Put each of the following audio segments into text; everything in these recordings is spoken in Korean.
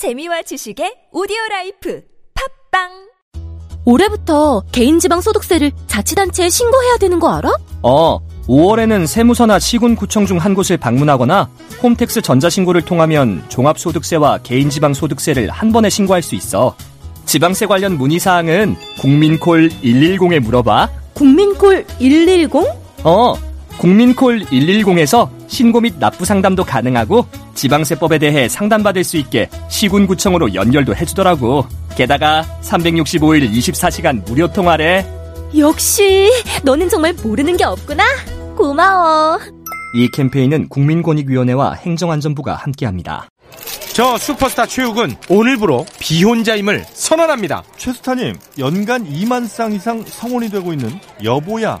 재미와 지식의 오디오 라이프 팟빵 올해부터 개인지방 소득세를 자치단체에 신고해야 되는 거 알아? 어, 5월에는 세무서나 시군구청 중 한 곳을 방문하거나 홈택스 전자신고를 통하면 종합소득세와 개인지방소득세를 한 번에 신고할 수 있어. 지방세 관련 문의사항은 국민콜 110에 물어봐. 국민콜 110? 어, 국민콜 110에서 신고 및 납부 상담도 가능하고 지방세법에 대해 상담받을 수 있게 시군구청으로 연결도 해주더라고. 게다가 365일 24시간 무료 통화래. 역시 너는 정말 모르는 게 없구나. 고마워. 이 캠페인은 국민권익위원회와 행정안전부가 함께합니다. 저 슈퍼스타 최욱은 오늘부로 비혼자임을 선언합니다. 최스타님, 연간 2만 쌍 이상 성원이 되고 있는 여보야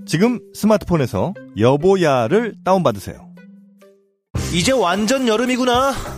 지금 스마트폰에서 여보야를 다운받으세요. 이제 완전 여름이구나.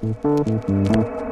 Thank you.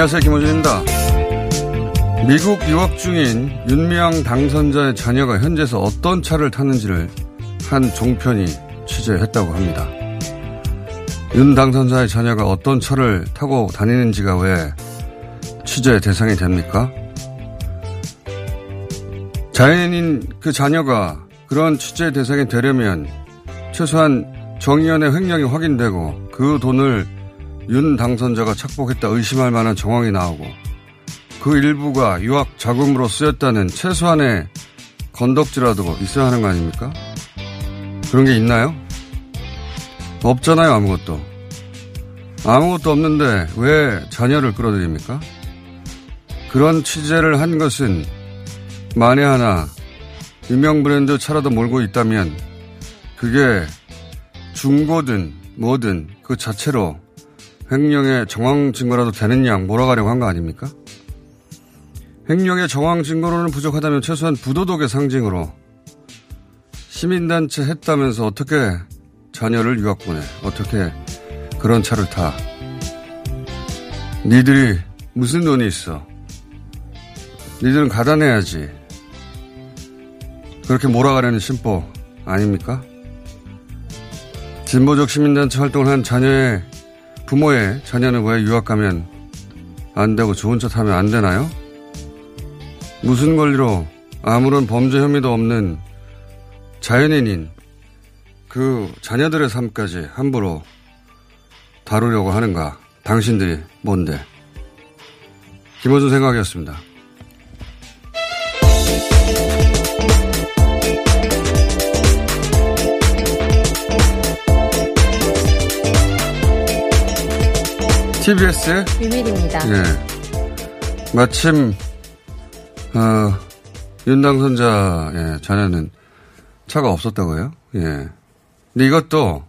안녕하세요. 김호준입니다. 미국 유학 중인 윤미향 당선자의 자녀가 현재서 어떤 차를 탔는지를 한 종편이 취재했다고 합니다. 윤 당선자의 자녀가 어떤 차를 타고 다니는지가 왜 취재의 대상이 됩니까? 자연인 그 자녀가 그런 취재의 대상이 되려면 최소한 정의연의 횡령이 확인되고 그 돈을 윤 당선자가 착복했다 의심할 만한 정황이 나오고 그 일부가 유학 자금으로 쓰였다는 최소한의 건덕지라도 있어야 하는 거 아닙니까? 그런 게 있나요? 없잖아요, 아무것도. 아무것도 없는데 왜 자녀를 끌어들입니까? 그런 취재를 한 것은 만에 하나 유명 브랜드 차라도 몰고 있다면 그게 중고든 뭐든 그 자체로 횡령의 정황 증거라도 양 몰아가려고 한 거 아닙니까? 횡령의 정황 증거로는 부족하다면 최소한 부도덕의 상징으로 시민단체 했다면서 어떻게 자녀를 유학 보내? 어떻게 그런 차를 타? 니들이 무슨 돈이 있어? 니들은 가단해야지. 그렇게 몰아가려는 심보 아닙니까? 진보적 시민단체 활동을 한 자녀의 부모의 자녀는 왜 유학 가면 안 되고 좋은 차 타면 안 되나요? 무슨 권리로 아무런 범죄 혐의도 없는 자연인인 그 자녀들의 삶까지 함부로 다루려고 하는가? 당신들이 뭔데? 김호준 생각이었습니다. TBS의 비밀입니다. 예. 마침 어, 윤 당선자의 자녀는 차가 없었다고요? 예. 근데 이것도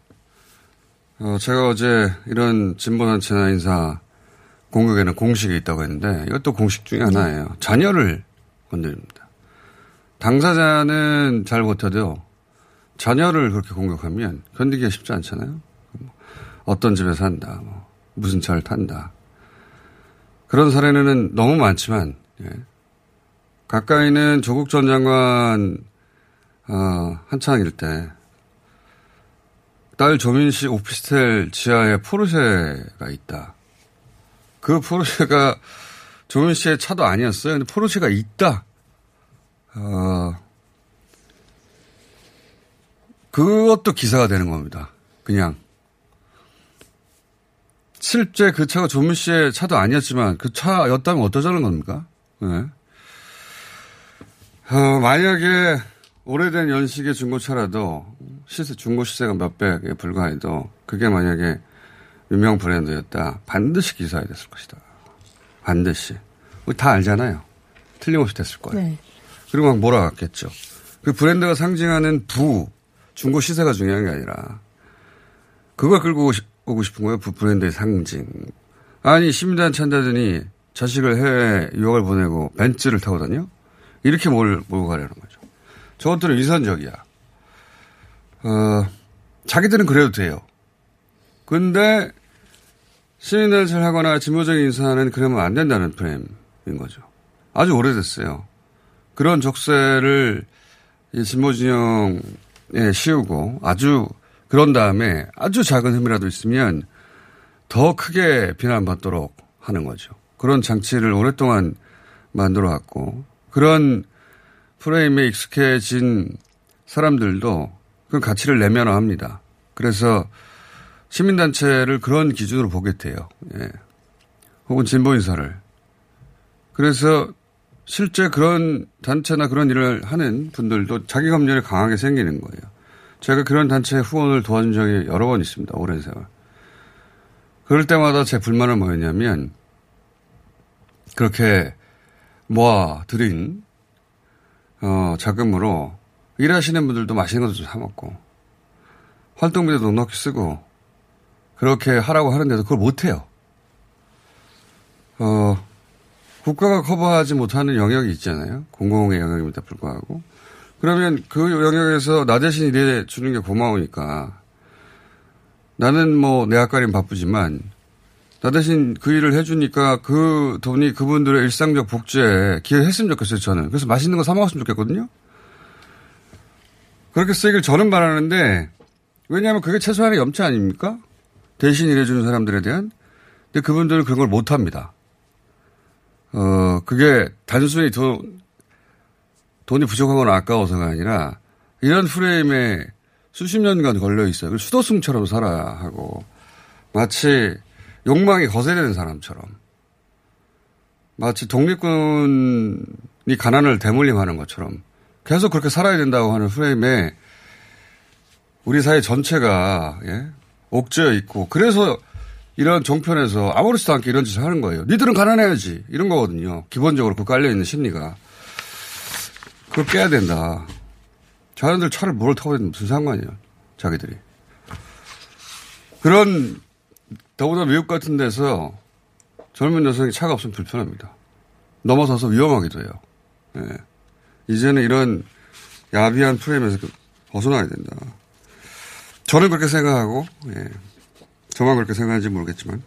어, 제가 어제 이런 진보단체나 인사 공격에는 공식이 있다고 했는데 이것도 공식 중에 하나예요. 자녀를 건드립니다. 당사자는 잘 버텨도 자녀를 그렇게 공격하면 견디기가 쉽지 않잖아요. 어떤 집에 산다, 뭐 무슨 차를 탄다. 그런 사례는 너무 많지만 예. 가까이는 조국 전 장관 어, 한창일 때 딸 조민 씨 오피스텔 지하에 포르쉐가 있다. 그 포르쉐가 조민 씨의 차도 아니었어요. 근데 포르쉐가 있다. 어, 그것도 기사가 되는 겁니다. 그냥. 실제 그 차가 조민 씨의 차도 아니었지만 그 차였다면 어떠자는 겁니까? 네. 어, 만약에 오래된 연식의 중고차라도 시세, 중고 시세가 몇백에 불과해도 그게 만약에 유명 브랜드였다. 반드시 기사에 됐을 것이다. 반드시. 다 알잖아요. 틀림없이 됐을 거예요. 네. 그리고 막 몰아갔겠죠. 그 브랜드가 상징하는 부, 중고 시세가 중요한 게 아니라 그걸 끌고 오고 싶은 거예요. 부 브랜드의 상징. 아니, 시민단 찬다더니 자식을 해외 유학을 보내고 벤츠를 타고 다녀? 이렇게 몰, 몰고 가려는 거죠. 저것들은 위선적이야. 어, 자기들은 그래도 돼요. 근데 시민단체를 하거나 진보적인 인사는 그러면 안 된다는 프레임인 거죠. 아주 오래됐어요. 그런 적세를 진보 진영에 씌우고 아주 그런 다음에 아주 작은 흠이라도 있으면 더 크게 비난받도록 하는 거죠. 그런 장치를 오랫동안 만들어 왔고 그런 프레임에 익숙해진 사람들도 그 가치를 내면화합니다. 그래서 시민단체를 그런 기준으로 보게 돼요. 예. 혹은 진보 인사를. 그래서 실제 그런 단체나 그런 일을 하는 분들도 자기 검열이 강하게 생기는 거예요. 제가 그런 단체 후원을 도와준 적이 여러 번 있습니다. 오랜 세월. 그럴 때마다 제 불만은 뭐였냐면 그렇게 모아 들인 어, 자금으로 일하시는 분들도 맛있는 것도 좀 사 먹고 활동비도 넉넉히 쓰고 그렇게 하라고 하는데도 그걸 못해요. 어, 국가가 커버하지 못하는 영역이 있잖아요. 공공의 영역임에도 불구하고. 그러면 그 영역에서 나 대신 일해 주는 게 고마우니까 나는 뭐 내 앞가림 바쁘지만 나 대신 그 일을 해주니까 그 돈이 그분들의 일상적 복지에 기여했으면 좋겠어요, 저는. 그래서 맛있는 거 사 먹었으면 좋겠거든요? 그렇게 쓰길 저는 바라는데, 왜냐하면 그게 최소한의 염치 아닙니까? 대신 일해주는 사람들에 대한. 근데 그분들은 그런 걸 못합니다. 어, 그게 단순히 돈, 돈이 부족하거나 아까워서가 아니라 이런 프레임에 수십 년간 걸려 있어요. 수도승처럼 살아야 하고 마치 욕망이 거세되는 사람처럼 마치 독립군이 가난을 대물림하는 것처럼 계속 그렇게 살아야 된다고 하는 프레임에 우리 사회 전체가 예? 옥죄어 있고 그래서 이런 종편에서 아무렇지도 않게 이런 짓을 하는 거예요. 니들은 가난해야지 이런 거거든요. 기본적으로 그 깔려 있는 심리가 그걸 깨야 된다. 자녀들 차를 뭘 타고 있는 무슨 상관이에요. 자기들이. 그런 더구나 미국 같은 데서 젊은 여성이 차가 없으면 불편합니다. 넘어서서 위험하기도 해요. 예. 이제는 이런 야비한 프레임에서 벗어나야 된다. 저는 그렇게 생각하고, 예. 저만 그렇게 생각하는지 모르겠지만,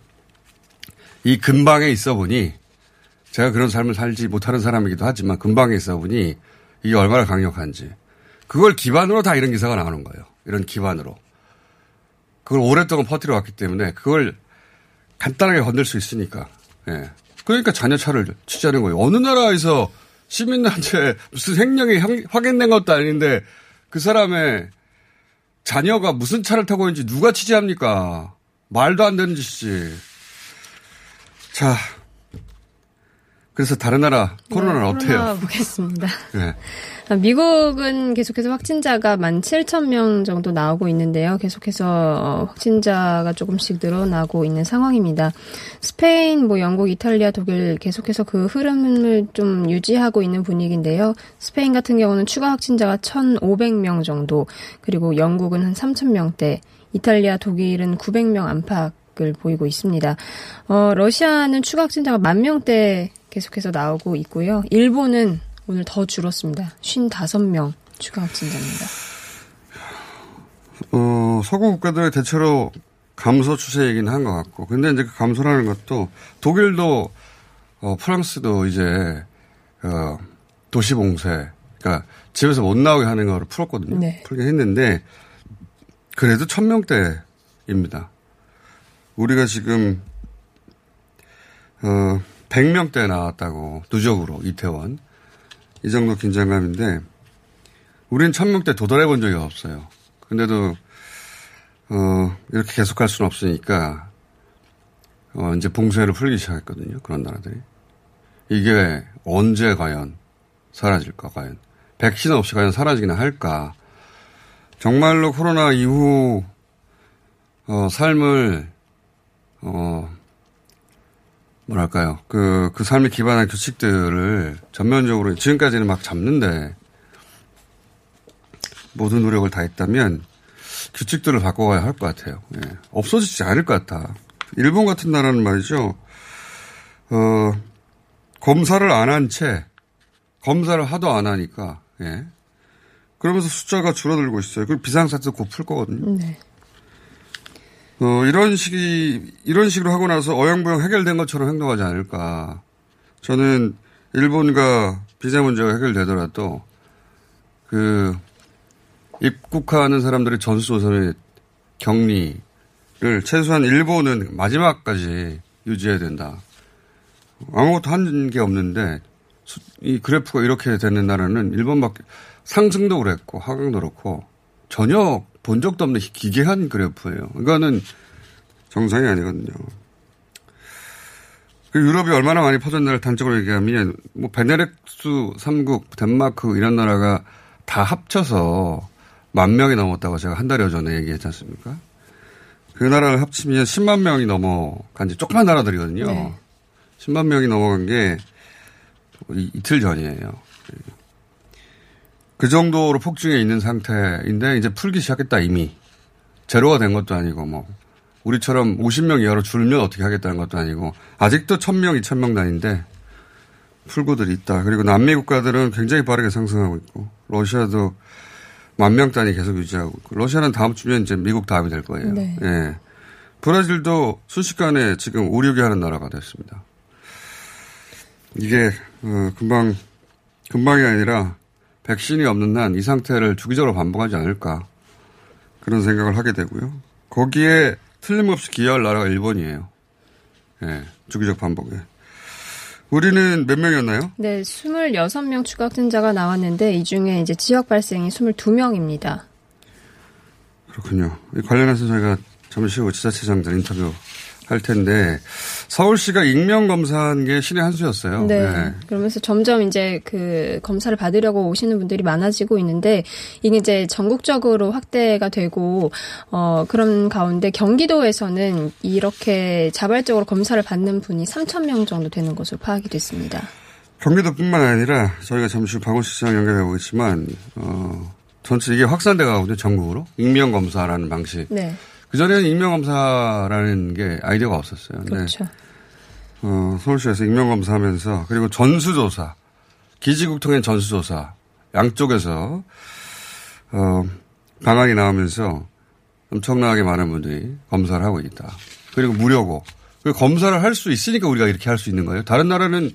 이 근방에 있어 보니, 제가 그런 삶을 살지 못하는 사람이기도 하지만, 근방에 있어 보니, 이게 얼마나 강력한지. 그걸 기반으로 다 이런 기사가 나오는 거예요. 이런 기반으로. 그걸 오랫동안 퍼뜨려 왔기 때문에 그걸 간단하게 건들 수 있으니까. 예. 그러니까 자녀차를 취재하는 거예요. 어느 나라에서 시민한테 무슨 행령이 확인된 것도 아닌데 그 사람의 자녀가 무슨 차를 타고 있는지 누가 취재합니까? 말도 안 되는 짓이지. 자, 그래서 다른 나라 코로나는 네, 어때요? 보겠습니다. 네. 미국은 계속해서 확진자가 17,000명 정도 나오고 있는데요. 계속해서 어, 확진자가 조금씩 늘어나고 있는 상황입니다. 스페인, 뭐 영국, 이탈리아, 독일 계속해서 그 흐름을 좀 유지하고 있는 분위기인데요. 스페인 같은 경우는 추가 확진자가 1,500명 정도, 그리고 영국은 한 3,000명대, 이탈리아, 독일은 900명 안팎 을 보이고 있습니다. 어, 러시아는 추가 확진자가 만 명대 계속해서 나오고 있고요. 일본은 오늘 더 줄었습니다. 55명 추가 확진자입니다. 어, 서구 국가들의 대체로 감소 추세이긴 한 것 같고. 근데 이제 그 감소라는 것도 독일도, 어, 프랑스도 이제, 어, 도시 봉쇄, 그러니까 집에서 못 나오게 하는 거를 풀었거든요. 네. 풀긴 했는데, 그래도 천 명대입니다. 우리가 지금, 어, 100명대 나왔다고, 누적으로, 이태원. 이 정도 긴장감인데, 우리는 천명대 도달해 본 적이 없어요. 근데도, 어, 이렇게 계속할 수는 없으니까, 어, 이제 봉쇄를 풀기 시작했거든요. 그런 나라들이. 이게 언제 과연 사라질까, 과연. 백신 없이 과연 사라지기나 할까. 정말로 코로나 이후, 어, 삶을, 어, 뭐랄까요. 그, 그 삶에 기반한 규칙들을 전면적으로 지금까지는 막 잡는데 모든 노력을 다 했다면 규칙들을 바꿔가야 할 것 같아요. 예. 없어지지 않을 것 같아. 일본 같은 나라는 말이죠. 어, 검사를 안 한 채, 검사를 하도 안 하니까, 예. 그러면서 숫자가 줄어들고 있어요. 그리고 비상사태 도 곧풀 거거든요. 네. 어, 이런 식이, 이런 식으로 하고 나서 어영부영 해결된 것처럼 행동하지 않을까. 저는 일본과 비자 문제가 해결되더라도 그 입국하는 사람들의 전수조선의 격리를 최소한 일본은 마지막까지 유지해야 된다. 아무것도 한 게 없는데 수- 이 그래프가 이렇게 되는 나라는 일본밖에 상승도 그랬고 하강도 그렇고 전혀 본 적도 없는 기괴한 그래프예요. 이거는 정상이 아니거든요. 그 유럽이 얼마나 많이 퍼졌나를 단적으로 얘기하면 뭐 베네렉스 3국, 덴마크 이런 나라가 다 합쳐서 만 명이 넘었다고 제가 한 달여 전에 얘기했지 않습니까? 그 나라를 합치면 10만 명이 넘어간 지 조그만 나라들이거든요. 네. 10만 명이 넘어간 게 이- 이틀 전이에요. 그 정도로 폭증해 있는 상태인데 이제 풀기 시작했다 이미. 제로가 된 것도 아니고 뭐 우리처럼 50명 이하로 줄면 어떻게 하겠다는 것도 아니고 아직도 1000명, 2000명 단인데 풀고들이 있다. 그리고 남미 국가들은 굉장히 빠르게 상승하고 있고 러시아도 만 명 단위 계속 유지하고 있고 러시아는 다음 주면 이제 미국 다음이 될 거예요. 네. 예. 브라질도 순식간에 지금 오류게 하는 나라가 됐습니다. 이게 어, 금방 금방이 아니라 백신이 없는 한이 상태를 주기적으로 반복하지 않을까 그런 생각을 하게 되고요. 거기에 틀림없이 기여할 나라가 일본이에요. 예, 주기적 반복에. 우리는 몇 명이었나요? 네, 26명 추가 확진자가 나왔는데 이 중에 이제 지역 발생이 22명입니다. 그렇군요. 이 관련해서 저희가 잠시 후 지자체장들 인터뷰 할 텐데 서울시가 익명 검사한 게 신의 한 수였어요. 네. 예. 그러면서 점점 이제 그 검사를 받으려고 오시는 분들이 많아지고 있는데 이게 이제 전국적으로 확대가 되고 어 그런 가운데 경기도에서는 이렇게 자발적으로 검사를 받는 분이 3천 명 정도 되는 것으로 파악이 됐습니다. 경기도뿐만 아니라 저희가 잠시 후 박원식 시장 연결해 보겠지만 어, 전체 이게 확산돼 가거든요. 전국으로 익명 검사라는 방식. 네. 그 전에는 익명 검사라는 게 아이디어가 없었어요. 그렇죠. 어, 서울시에서 익명 검사 하면서 그리고 전수조사, 기지국통의 전수조사 양쪽에서 어, 방안이 나오면서 엄청나게 많은 분들이 검사를 하고 있다. 그리고 무료고. 그 검사를 할 수 있으니까 우리가 이렇게 할 수 있는 거예요. 다른 나라는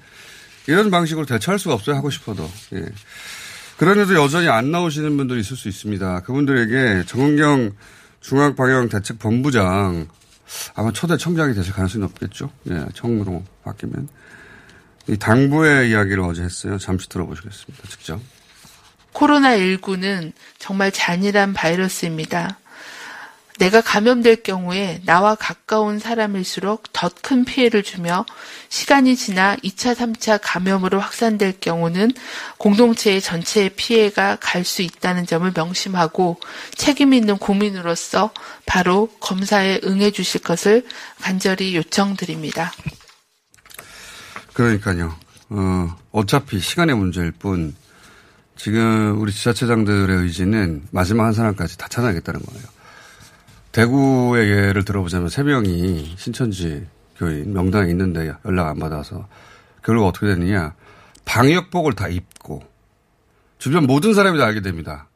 이런 방식으로 대처할 수가 없어요. 하고 싶어도. 예. 그런데도 여전히 안 나오시는 분들이 있을 수 있습니다. 그분들에게 정은경 중앙방역대책본부장 아마 초대 청장이 되실 가능성이 높겠죠. 예, 청으로 바뀌면. 이 당부의 이야기를 어제 했어요. 잠시 들어보시겠습니다. 직접. 코로나19는 정말 잔인한 바이러스입니다. 내가 감염될 경우에 나와 가까운 사람일수록 더 큰 피해를 주며 시간이 지나 2차, 3차 감염으로 확산될 경우는 공동체의 전체의 피해가 갈 수 있다는 점을 명심하고 책임 있는 국민으로서 바로 검사에 응해 주실 것을 간절히 요청드립니다. 그러니까요. 어, 어차피 시간의 문제일 뿐 지금 우리 지자체장들의 의지는 마지막 한 사람까지 다 찾아내겠다는 거예요. 대구의 예를 들어보자면 세 명이 신천지 교인 명당에 있는데 연락 안 받아서 결국 어떻게 됐느냐. 방역복을 다 입고 주변 모든 사람이 다 알게 됩니다.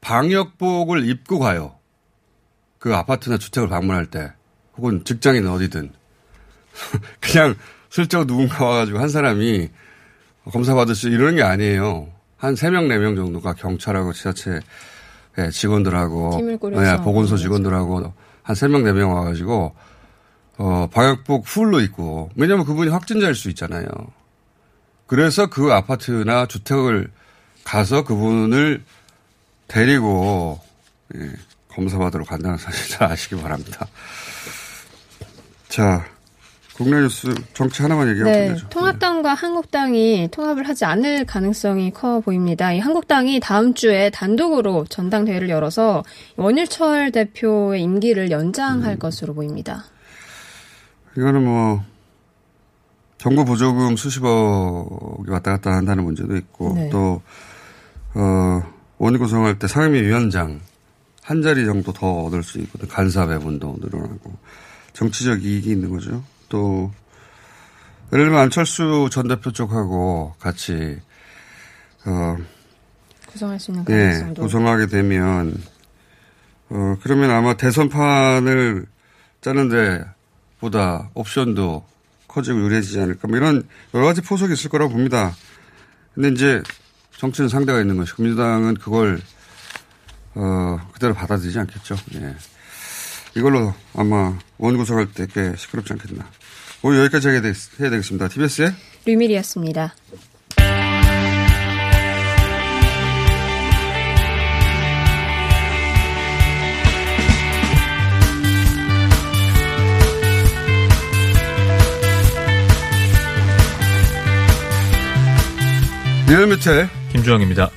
방역복을 입고 가요. 그 아파트나 주택을 방문할 때 혹은 직장인 어디든 그냥 슬쩍 누군가 와가지고 한 사람이 검사 받으시 이러는 게 아니에요. 한 3명, 4명 정도가 경찰하고 지자체 직원들하고 팀을 꾸려서. 네, 보건소 직원들하고 한 3명, 4명 와가지고 어, 방역복 풀로 입고 왜냐면 그분이 확진자일 수 있잖아요. 그래서 그 아파트나 주택을 가서 그분을 데리고 예, 검사 받으러 간다는 사실 잘 아시기 바랍니다. 자, 국내 뉴스 정치 하나만 얘기하고 네, 끝내죠. 통합당과 한국당이 통합을 하지 않을 가능성이 커 보입니다. 이 한국당이 다음 주에 단독으로 전당대회를 열어서 원일철 대표의 임기를 연장할 것으로 보입니다. 이거는 뭐 정부 보조금 수십억이 왔다 갔다 한다는 문제도 있고 네. 또 어, 원위 구성할 때 상임위 위원장 한 자리 정도 더 얻을 수 있거든 간사 배분도 늘어나고 정치적 이익이 있는 거죠. 또 예를 들면 안철수 전 대표 쪽하고 같이 어, 구성할 수 있는 예, 가능성도 구성하게 되면, 어, 그러면 아마 대선판을 짜는데 보다 옵션도 커지고 유리해지지 않을까. 뭐 이런 여러 가지 포석이 있을 거라고 봅니다. 근데 이제 정치는 상대가 있는 것이고, 민주당은 그걸, 어, 그대로 받아들이지 않겠죠. 예. 이걸로 아마 원 구성할 때 꽤 시끄럽지 않겠나. 오늘 여기까지 하게 되, 해야 되겠습니다. TBS의 류밀이었습니다. 리얼미터 김주영입니다.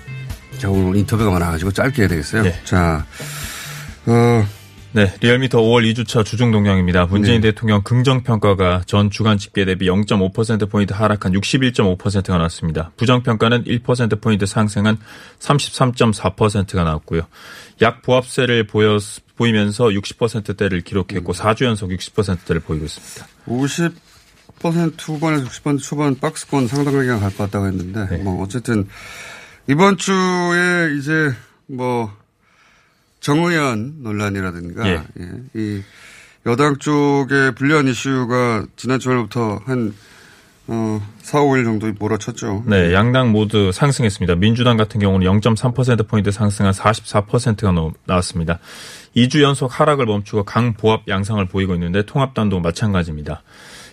자, 오늘 인터뷰가 많아가지고 짧게 해야 되겠어요. 네. 자, 어, 네, 리얼미터 5월 2주차 주중 동향입니다. 문재인 네. 대통령 긍정 평가가 전 주간 집계 대비 0.5%포인트 하락한 61.5%가 나왔습니다. 부정 평가는 1%포인트 상승한 33.4%가 나왔고요. 약 보합세를 보여, 보이면서 60%대를 기록했고 4주 연속 60%대를 보이고 있습니다. 50% 후반에서 60% 초반 박스권 상당하게 갈 것 같다고 했는데, 네. 뭐, 어쨌든, 이번 주에 이제, 뭐, 정의연 논란이라든가, 예. 예, 이, 여당 쪽의 불리한 이슈가 지난 주말부터 한, 어, 4, 5일 정도 몰아쳤죠. 네, 양당 모두 상승했습니다. 민주당 같은 경우는 0.3%포인트 상승한 44%가 나왔습니다. 2주 연속 하락을 멈추고 강보합 양상을 보이고 있는데 통합당도 마찬가지입니다.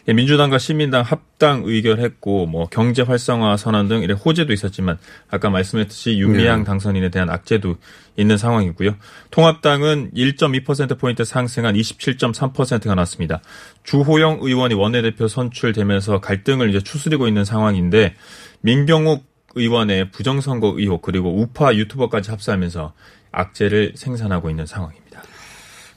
예, 민주당과 시민당 합당 의결했고 뭐 경제 활성화 선언 등 이런 호재도 있었지만 아까 말씀했듯이 윤미향 네. 당선인에 대한 악재도 있는 상황이고요. 통합당은 1.2% 포인트 상승한 27.3%가 났습니다. 주호영 의원이 원내대표 선출되면서 갈등을 이제 추스리고 있는 상황인데 민경욱 의원의 부정선거 의혹 그리고 우파 유튜버까지 합사하면서 악재를 생산하고 있는 상황입니다.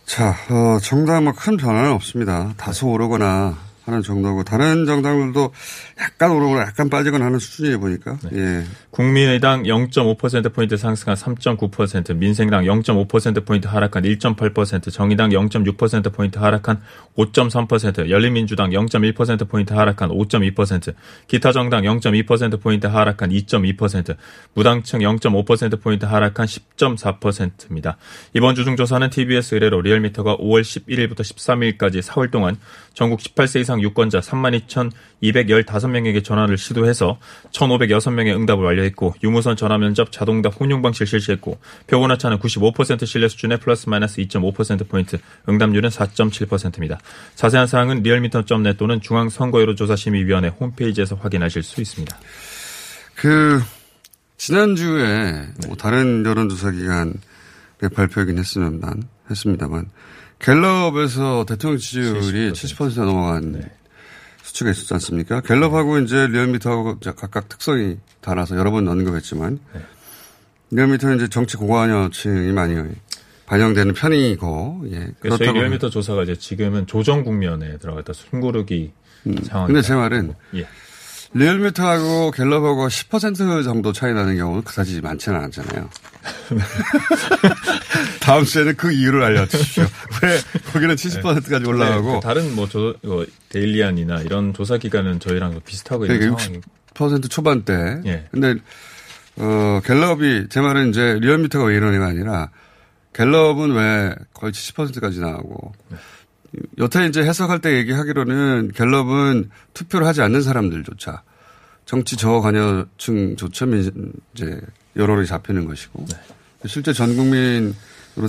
자, 어, 정당 뭐큰 변화는 없습니다. 다소 오르거나 하는 정도고, 다른 정당들도 약간 오르거나 약간 빠지거나 하는 수준이에 보니까, 예. 국민의당 0.5%포인트 상승한 3.9%, 민생당 0.5%포인트 하락한 1.8%, 정의당 0.6%포인트 하락한 5.3%, 열린민주당 0.1%포인트 하락한 5.2%, 기타 정당 0.2%포인트 하락한 2.2%, 무당층 0.5%포인트 하락한 10.4%입니다. 이번 주중 조사는 TBS 의뢰로 리얼미터가 5월 11일부터 13일까지 4월 동안 전국 18세 이상 유권자 32,215명에게 전화를 시도해서 1,506명의 응답을 완료했고 유무선 전화 면접 자동답 혼용 방식을 실시했고 표본 오차는 95% 신뢰 수준의 플러스 마이너스 2.5%포인트, 응답률은 4.7%입니다. 자세한 사항은 리얼미터.net 또는 중앙 선거여론 조사심의위원회 홈페이지에서 확인하실 수 있습니다. 그, 지난주에 뭐 다른 여론조사 기관의 발표이긴 했으면, 했습니다만, 갤럽에서 대통령 지지율이 70%가 넘어간 수치가 있었지 않습니까? 갤럽하고 이제 리얼미터하고 각각 특성이 달라서 여러 번 언급했지만, 리얼미터는 이제 정치 고관여층이 많이 반영되는 편이고, 예. 그래서 저희 리얼미터 조사가 이제 지금은 조정 국면에 들어갔다 숨고르기 상황. 근데 제 말은, 예. 리얼미터하고 갤럽하고 10% 정도 차이 나는 경우는 그다지 많지는 않잖아요. 다음 주에는 그 이유를 알려주십시오. 왜 거기는 70%까지 올라가고 네, 그 다른 뭐 조, 어, 데일리안이나 이런 조사 기관은 저희랑 비슷하고 있는 그러니까 상황이 60% 초반대. 예. 근데 어 갤럽이 제 말은 이제 리얼미터가 왜 이러냐가 아니라 갤럽은 왜 거의 70%까지 나오고 여태 이제 해석할 때 얘기하기로는 갤럽은 투표를 하지 않는 사람들조차 정치 저하 관여층조차 민- 이제 여론이 잡히는 것이고 실제 전 국민으로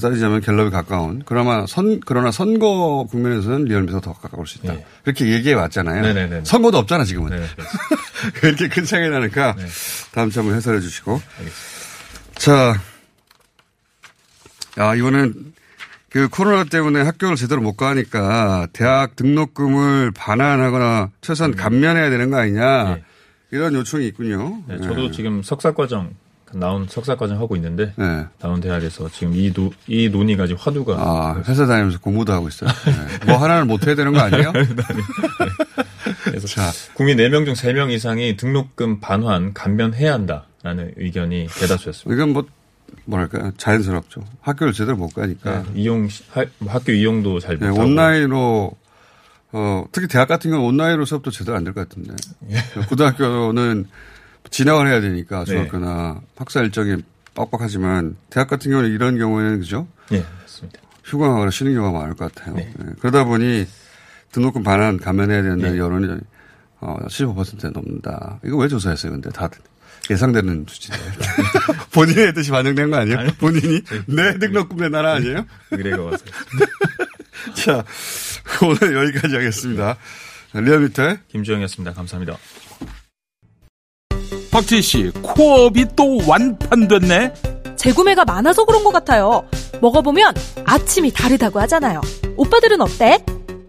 따지자면 갤럽이 가까운 그나마 선 그러나 선거 국면에서는 리얼미터가 더 가까울 수 있다. 그렇게 얘기해 왔잖아요. 네네네. 선거도 없잖아 지금은. 네, 이렇게 큰 차이가 나니까 다음 주 한번 해설해 주시고. 자, 아, 이거는 그 코로나 때문에 학교를 제대로 못 가니까 대학 등록금을 반환하거나 최소한 감면해야 되는 거 아니냐. 이런 요청이 있군요. 네, 저도 네. 지금 석사과정 나온 석사과정 하고 있는데 네. 나온 대학에서 지금 이, 노, 이 논의가 지금 화두가 아, 회사 다니면서 공부도 하고 있어요. 네. 뭐 하나를 못 해야 되는 거 아니에요? 그래서 국민 4명 중 3명 이상이 등록금 반환 감면해야 한다라는 의견이 대다수였습니다. 이건 뭐, 뭐랄까요. 자연스럽죠. 학교를 제대로 못 가니까. 네, 이용 시- 하- 학교 이용도 잘 네, 온라인으로 어, 특히 대학 같은 경우는 온라인으로 수업도 제대로 안 될 것 같은데. 고등학교는 진학을 해야 되니까 네. 중학교나 학사 일정이 빡빡하지만 대학 같은 경우는 이런 경우에는 그죠? 예, 맞습니다. 휴강하거나 쉬는 경우가 많을 것 같아요. 네, 그러다 보니 등록금 반환 감면해야 된다는 네. 여론이 어, 15%에 넘는다. 이거 왜 조사했어요, 근데 다들? 예상되는 수치네요. 본인의 뜻이 반영된 거 아니에요? 본인이 내 등록금 내놔라 아니에요? 의뢰가 와서. 자, 오늘 여기까지 하겠습니다. 리얼미터 김주영이었습니다. 감사합니다. 박지희 씨, 코업이 또 완판됐네? 재구매가 많아서 그런 것 같아요. 먹어보면 아침이 다르다고 하잖아요. 오빠들은 어때?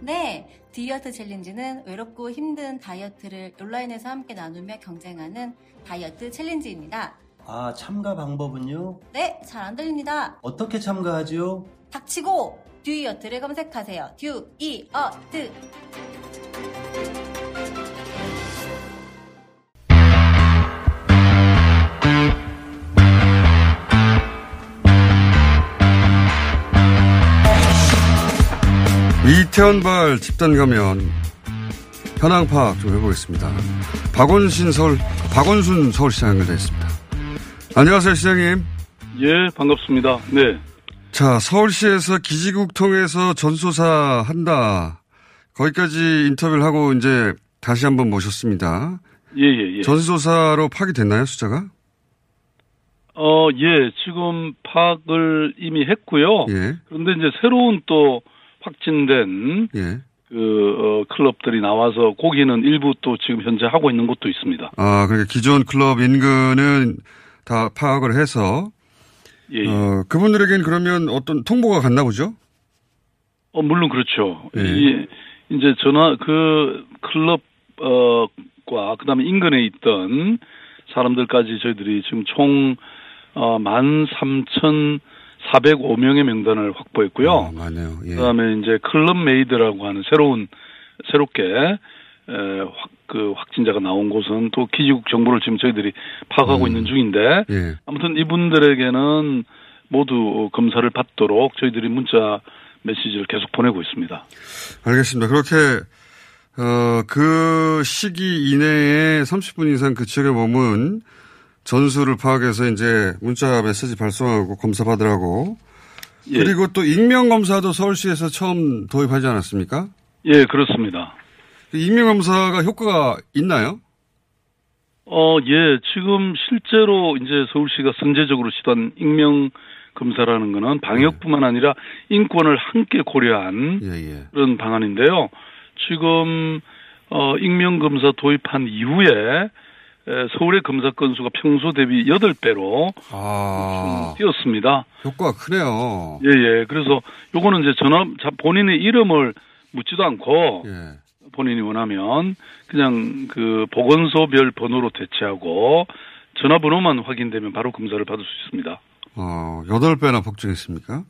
네, 듀이어트 챌린지는 외롭고 힘든 다이어트를 온라인에서 함께 나누며 경쟁하는 다이어트 챌린지입니다. 아, 참가 방법은요? 네, 잘 안 들립니다. 어떻게 참가하지요? 닥치고 듀이어트를 검색하세요. 듀이어트. 이태원발 집단 감염 현황 파악 좀 해보겠습니다. 박원신 서울, 박원순 서울시장 연결되어 있습니다. 안녕하세요, 시장님. 예, 반갑습니다. 네. 자, 서울시에서 기지국 통해서 전소사 한다. 거기까지 인터뷰를 하고 이제 다시 한번 모셨습니다. 예, 예, 예. 전소사로 파악됐나요, 숫자가? 어, 예, 지금 파악을 이미 했고요. 예. 그런데 이제 새로운 또 확진된 예. 그 어, 클럽들이 나와서 거기는 일부 또 지금 현재 하고 있는 곳도 있습니다. 아, 그러니까 기존 클럽 인근은 다 파악을 해서 예, 예. 어, 그분들에겐 그러면 어떤 통보가 갔나 보죠? 어, 물론 그렇죠. 예. 이, 이제 전화, 그, 클럽, 어, 과, 그 다음에 인근에 있던 사람들까지 저희들이 지금 총, 어, 13,405명의 명단을 확보했고요. 어, 많네요. 예. 그 다음에 이제 클럽 메이드라고 하는 새로운, 새롭게, 에, 확, 그 확진자가 나온 곳은 또 기지국 정보를 지금 저희들이 파악하고 음. 있는 중인데, 예. 아무튼 이분들에게는 모두 검사를 받도록 저희들이 문자 메시지를 계속 보내고 있습니다. 알겠습니다. 그렇게 어, 그 시기 이내에 30분 이상 그 지역에 머문 전수를 파악해서 이제 문자 메시지 발송하고 검사 받으라고 예. 그리고 또 익명 검사도 서울시에서 처음 도입하지 않았습니까? 예, 그렇습니다. 그 익명 검사가 효과가 있나요? 어, 예, 지금 실제로 이제 서울시가 선제적으로 시도한 익명 검사라는 거는 방역뿐만 아니라 인권을 함께 고려한 예, 그런 방안인데요. 지금 어, 익명 검사 도입한 이후에 에, 서울의 검사 건수가 평소 대비 8배로 아, 뛰었습니다. 효과가 크네요. 예, 예. 그래서 요거는 이제 전화 자- 본인의 이름을 묻지도 않고 예. 본인이 원하면 그냥 그 보건소별 번호로 대체하고 전화번호만 확인되면 바로 검사를 받을 수 있습니다. 어, 8배나 폭증했습니까?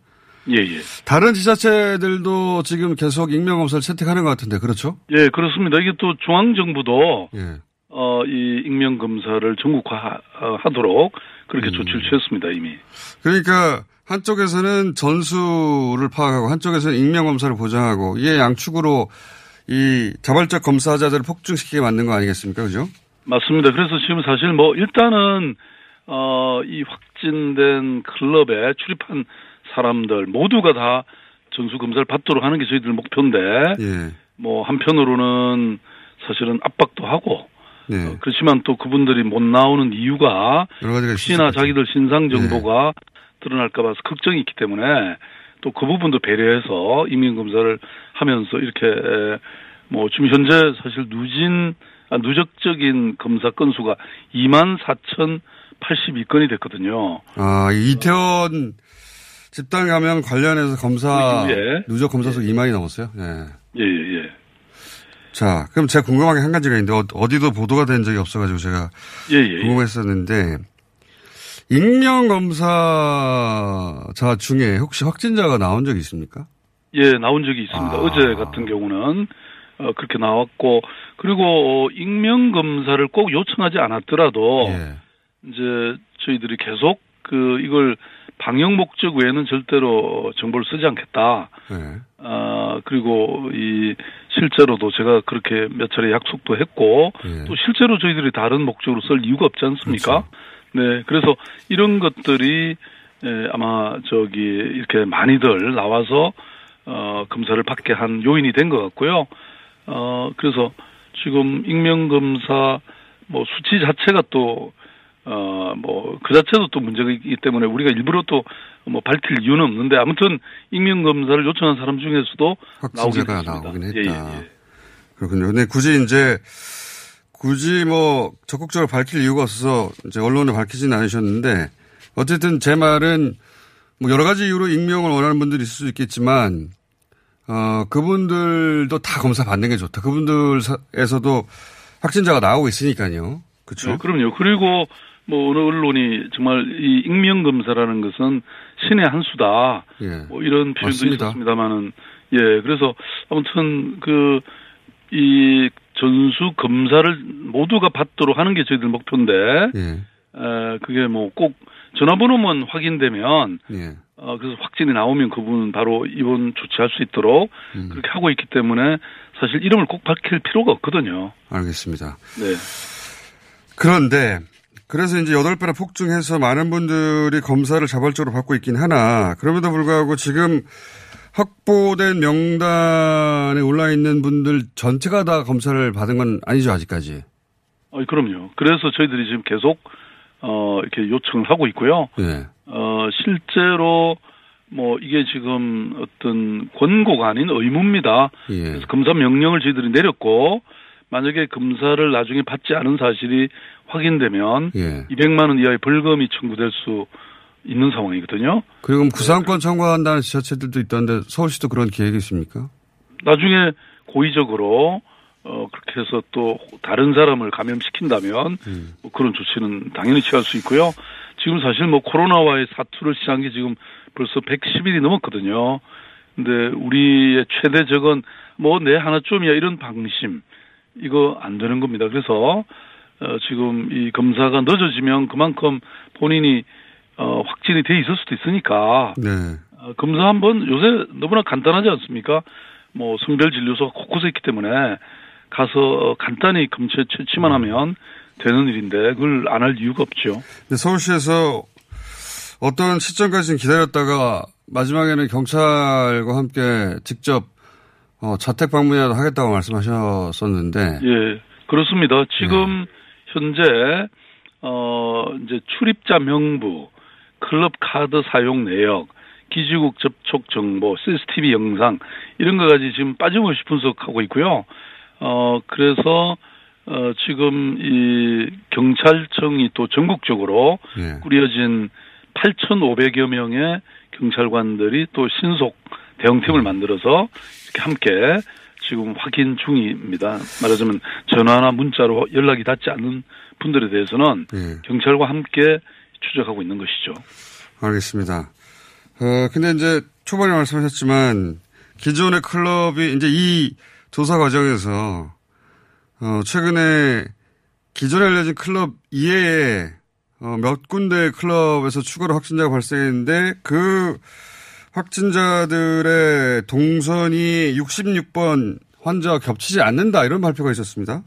예, 예. 다른 지자체들도 지금 계속 익명 검사를 채택하는 것 같은데 그렇죠? 예, 그렇습니다. 이게 또 중앙정부도 예. 어, 이 익명 검사를 전국화하도록 그렇게 음. 조치를 취했습니다, 이미. 그러니까 한쪽에서는 전수를 파악하고 한쪽에서는 익명 검사를 보장하고 이게 양축으로 이 자발적 검사자들을 폭증시키게 만든 거 아니겠습니까? 그죠? 맞습니다. 그래서 지금 사실 뭐 일단은 어, 이 확진된 클럽에 출입한 사람들 모두가 다 전수 검사를 받도록 하는 게 저희들 목표인데 예. 뭐 한편으로는 사실은 압박도 하고 네. 어, 그렇지만 또 그분들이 못 나오는 이유가 혹시나. 자기들 신상 정보가 드러날까 봐서 걱정이 있기 때문에 또 그 부분도 배려해서 이민 검사를 하면서 이렇게 에, 뭐 지금 현재 사실 누진 아, 누적적인 검사 건수가 2만 4,082건이 됐거든요. 아, 이 이태원 집단 감염 관련해서 검사 그. 누적 검사 수 2만이 넘었어요. 예. 예, 예, 예. 자, 그럼 제가 궁금한 게 한 가지가 있는데 어- 어디도 보도가 된 적이 없어가지고 제가 예, 예, 예. 궁금했었는데 익명 검사자 중에 혹시 확진자가 나온 적이 있습니까? 예, 나온 적이 있습니다. 아. 어제 같은 경우는 어, 그렇게 나왔고 그리고 어, 익명 검사를 꼭 요청하지 않았더라도 예. 이제 저희들이 계속 그 이걸 방역 목적 외에는 절대로 정보를 쓰지 않겠다. 예. 아 그리고 이 실제로도 제가 그렇게 몇 차례 약속도 했고 예. 또 실제로 저희들이 다른 목적으로 쓸 이유가 없지 않습니까? 네, 그래서 이런 것들이 에, 아마 저기 이렇게 많이들 나와서 어, 검사를 받게 한 요인이 된 것 같고요. 어, 그래서 지금 익명 검사 뭐 수치 자체가 또 어, 뭐, 그 자체도 또 문제가 있기 때문에 우리가 일부러 또 뭐 밝힐 이유는 없는데 아무튼 익명검사를 요청한 사람 중에서도 나오긴. 나오긴 예, 했다. 예, 예. 그렇군요. 근데 굳이 이제 굳이 뭐 적극적으로 밝힐 이유가 없어서 이제 언론에 밝히지는 않으셨는데 어쨌든 제 말은 뭐 여러 가지 이유로 익명을 원하는 분들이 있을 수 있겠지만 어 그분들도 다 검사 받는 게 좋다. 그분들에서도 확진자가 나오고 있으니까요. 그렇죠. 네, 그럼요. 그리고 뭐 어느 언론이 정말 이 익명 검사라는 것은 신의 한 수다. 예. 뭐 이런 표현도 맞습니다. 있었습니다만은 예 그래서 아무튼 그 이 전수 검사를 모두가 받도록 하는 게 저희들 목표인데 예. 에, 그게 뭐 꼭 전화번호만 확인되면 예. 어, 그래서 확진이 나오면 그분 바로 입원 조치할 수 있도록 음. 그렇게 하고 있기 때문에 사실 이름을 꼭 밝힐 필요가 없거든요. 알겠습니다. 네. 그런데 그래서 이제 여덟 배나 폭증해서 많은 분들이 검사를 자발적으로 받고 있긴 하나 그럼에도 불구하고 지금 확보된 명단에 올라 있는 분들 전체가 다 검사를 받은 건 아니죠 아직까지. 어, 그럼요. 그래서 저희들이 지금 계속 어, 이렇게 요청을 하고 있고요. 예. 어, 실제로 뭐 이게 지금 어떤 권고가 아닌 의무입니다. 예. 그래서 검사 명령을 저희들이 내렸고 만약에 검사를 나중에 받지 않은 사실이 확인되면 예. 200만 원 이하의 벌금이 청구될 수 있는 상황이거든요. 그리고 구상권 청구한다는 지자체들도 있던데 서울시도 그런 계획이 있습니까? 나중에 고의적으로 어 그렇게 해서 또 다른 사람을 감염시킨다면 뭐 그런 조치는 당연히 취할 수 있고요. 지금 사실 뭐 코로나와의 사투를 시작한 게 지금 벌써 110일이 넘었거든요. 근데 우리의 최대적은 뭐 내 하나쯤이야 이런 방심 이거 안 되는 겁니다. 그래서 어 지금 이 검사가 늦어지면 그만큼 본인이 어 확진이 돼 있을 수도 있으니까 네. 어, 검사 한번 요새 너무나 간단하지 않습니까? 뭐 성별 진료소가 곳곳에 있기 때문에 가서 어, 간단히 검체 채취만 하면 되는 일인데 그걸 안 할 이유가 없죠. 근데 서울시에서 어떤 시점까지는 기다렸다가 마지막에는 경찰과 함께 직접 어, 자택 방문이라도 하겠다고 말씀하셨었는데 예, 그렇습니다. 지금 현재 어 이제 출입자 명부, 클럽 카드 사용 내역, 기지국 접촉 정보, CCTV 영상 이런 거까지 지금 빠짐없이 분석하고 있고요. 어 그래서 어 지금 이 경찰청이 또 전국적으로 예. 꾸려진 8,500여 명의 경찰관들이 또 신속 대응팀을 만들어서 이렇게 함께 지금 확인 중입니다. 말하자면 전화나 문자로 연락이 닿지 않는 분들에 대해서는 예. 경찰과 함께 추적하고 있는 것이죠. 알겠습니다. 어, 근데 이제 초반에 말씀하셨지만 기존의 클럽이 이제 이 조사 과정에서 어, 최근에 기존에 알려진 클럽 이외에 어, 몇 군데 클럽에서 추가로 확진자가 발생했는데 그 확진자들의 동선이 66번 환자와 겹치지 않는다 이런 발표가 있었습니다.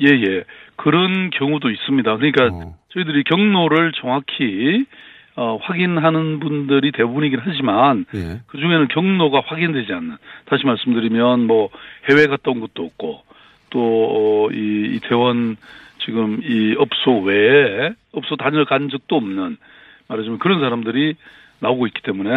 예, 예. 그런 경우도 있습니다. 그러니까 저희들이 경로를 정확히 어, 확인하는 분들이 대부분이긴 하지만 예. 그 중에는 경로가 확인되지 않는 다시 말씀드리면 뭐 해외 갔다 온 것도 없고 또 이 이태원 지금 이 업소 외에 업소 다녀간 적도 없는 말하자면 그런 사람들이 나오고 있기 때문에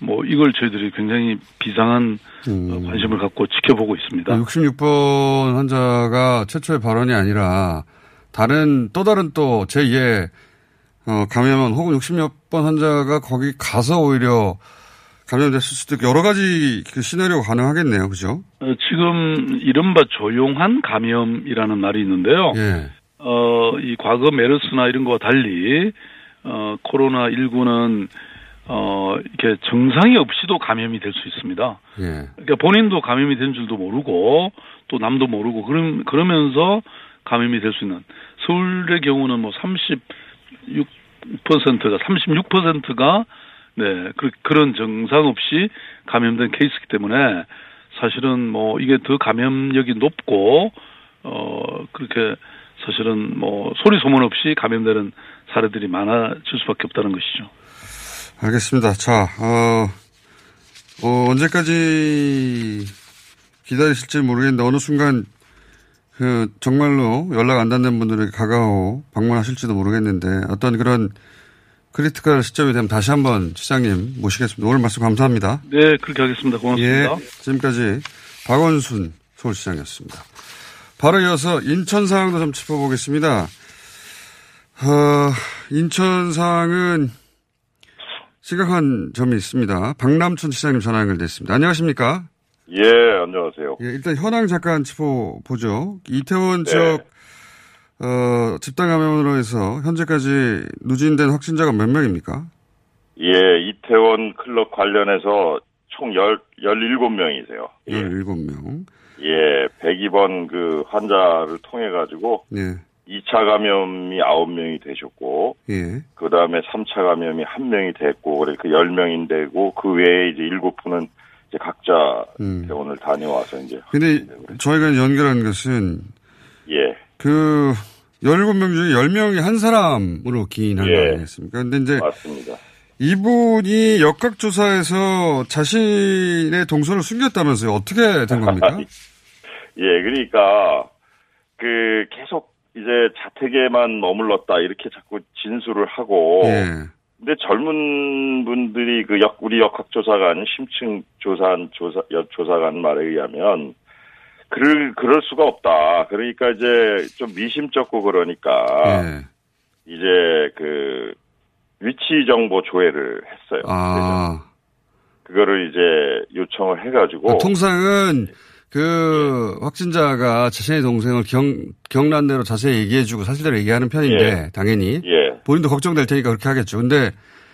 뭐 이걸 저희들이 굉장히 비상한 어, 관심을 갖고 지켜보고 있습니다. 66번 환자가 최초의 발언이 아니라 다른 또 다른 또 제2의 어, 감염원 혹은 60몇 번 환자가 거기 가서 오히려 감염됐을 수도 있고 여러 가지 그 시나리오가 가능하겠네요. 그죠? 어, 지금 이른바 조용한 감염이라는 말이 있는데요. 예. 어, 이 과거 메르스나 이런 거와 달리 어, 코로나 19는 어, 이렇게 정상이 없이도 감염이 될 수 있습니다. 예. 그러니까 본인도 감염이 된 줄도 모르고 또 남도 모르고 그럼 그러면서 감염이 될 수 있는 서울의 경우는 뭐 36%가 36%가 네, 그, 그런 정상 없이 감염된 케이스이기 때문에 사실은 뭐 이게 더 감염력이 높고 어 그렇게 사실은 뭐 소리 소문 없이 감염되는 사례들이 많아질 수밖에 없다는 것이죠. 알겠습니다. 자, 어, 어, 언제까지 기다리실지 모르겠는데 어느 순간 그 정말로 연락 안 닿는 분들에게 가가호호 방문하실지도 모르겠는데 어떤 그런 critical 시점이 되면 다시 한번 시장님 모시겠습니다. 오늘 말씀 감사합니다. 네, 그렇게 하겠습니다. 고맙습니다. 예, 지금까지 박원순 서울시장이었습니다. 바로 이어서 인천 상황도 좀 짚어보겠습니다. 어, 인천 상황은 심각한 점이 있습니다. 박남춘 시장님 전화 연결됐습니다. 안녕하십니까? 예, 안녕하세요. 예, 일단 현황 잠깐 짚어보죠. 이태원 네. 지역 어, 집단 감염으로 해서 현재까지 누진된 확진자가 몇 명입니까? 예, 이태원 클럽 관련해서 총 열, 17명이세요. 17명. 예, 102번 그 환자를 통해가지고 예. 2차 감염이 9명이 되셨고, 예. 그 다음에 3차 감염이 1명이 됐고, 그래 그 10명인데고, 그 외에 이제 7분은 이제 각자 음. 병원을 다녀와서 이제. 근데 저희가 연결한 것은 예, 그 17명 중에 10명이 한 사람으로 기인한 예. 거 아니겠습니까? 근데 이제 맞습니다. 이분이 역학조사에서 자신의 동선을 숨겼다면서요. 어떻게 된 겁니까? 예, 그러니까 그 계속 이제 자택에만 머물렀다 이렇게 자꾸 진술을 하고 예. 근데 젊은 분들이 그 역, 우리 역학조사관, 심층 조사한 조사, 여- 조사관 말에 의하면, 그럴, 그럴 수가 없다. 그러니까 이제 좀 미심쩍고 그러니까, 예. 이제 그, 위치 정보 조회를 했어요. 아. 그거를 이제 요청을 해가지고 아, 통상은 그 확진자가 자신의 동생을 경, 경란대로 자세히 얘기해주고 사실대로 얘기하는 편인데 예. 당연히 예. 본인도 걱정될 테니까 그렇게 하겠죠. 근데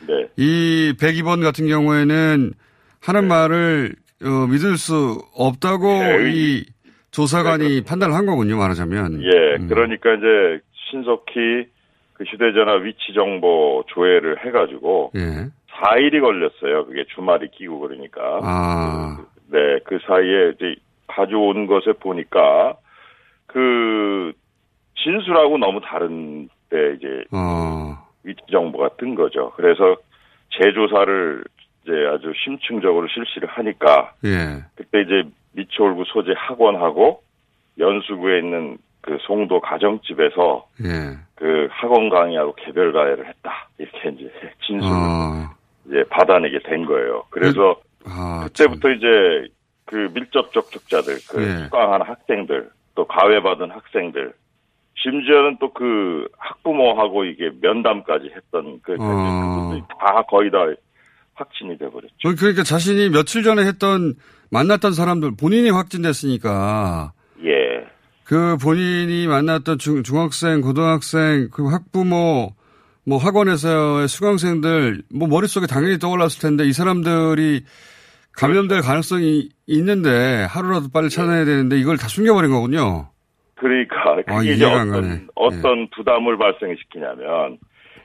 네. 이 102번 같은 경우에는 하는 말을 어, 믿을 수 없다고 네. 이 조사관이 판단을 한 거군요. 말하자면. 예, 음. 그러니까 이제 신속히 그 휴대전화 위치 정보 조회를 해가지고 예. 4일이 걸렸어요. 그게 주말이 끼고 그러니까. 아. 네, 그 사이에 이제 가져온 것에 보니까 그 진술하고 너무 다른데 이제 어. 위치 정보가 뜬 거죠. 그래서 재조사를 이제 아주 심층적으로 실시를 하니까 예. 그때 이제 미추홀구 소재 학원하고 연수구에 있는 그 송도 가정집에서 예. 그 학원 강의하고 개별 가해를 했다 이렇게 이제 진술을 어. 이제 받아내게 된 거예요. 그래서 아, 그때부터 이제 그 밀접 접촉자들, 그 예. 수강한 학생들, 또 가해받은 학생들, 심지어는 또 그 학부모하고 이게 면담까지 했던 그 어. 그분들이 다 거의 다 확진이 돼버렸죠. 어, 그러니까 자신이 며칠 전에 했던 만났던 사람들 본인이 확진됐으니까 예. 그 본인이 만났던 중, 중학생, 고등학생, 그 학부모, 뭐 학원에서의 수강생들 뭐 머릿속에 당연히 떠올랐을 텐데 이 사람들이 감염될 가능성이 있는데 하루라도 빨리 찾아내야 되는데 이걸 다 숨겨버린 거군요. 그러니까 그게 아, 이제. 어떤 어떤 부담을 발생시키냐면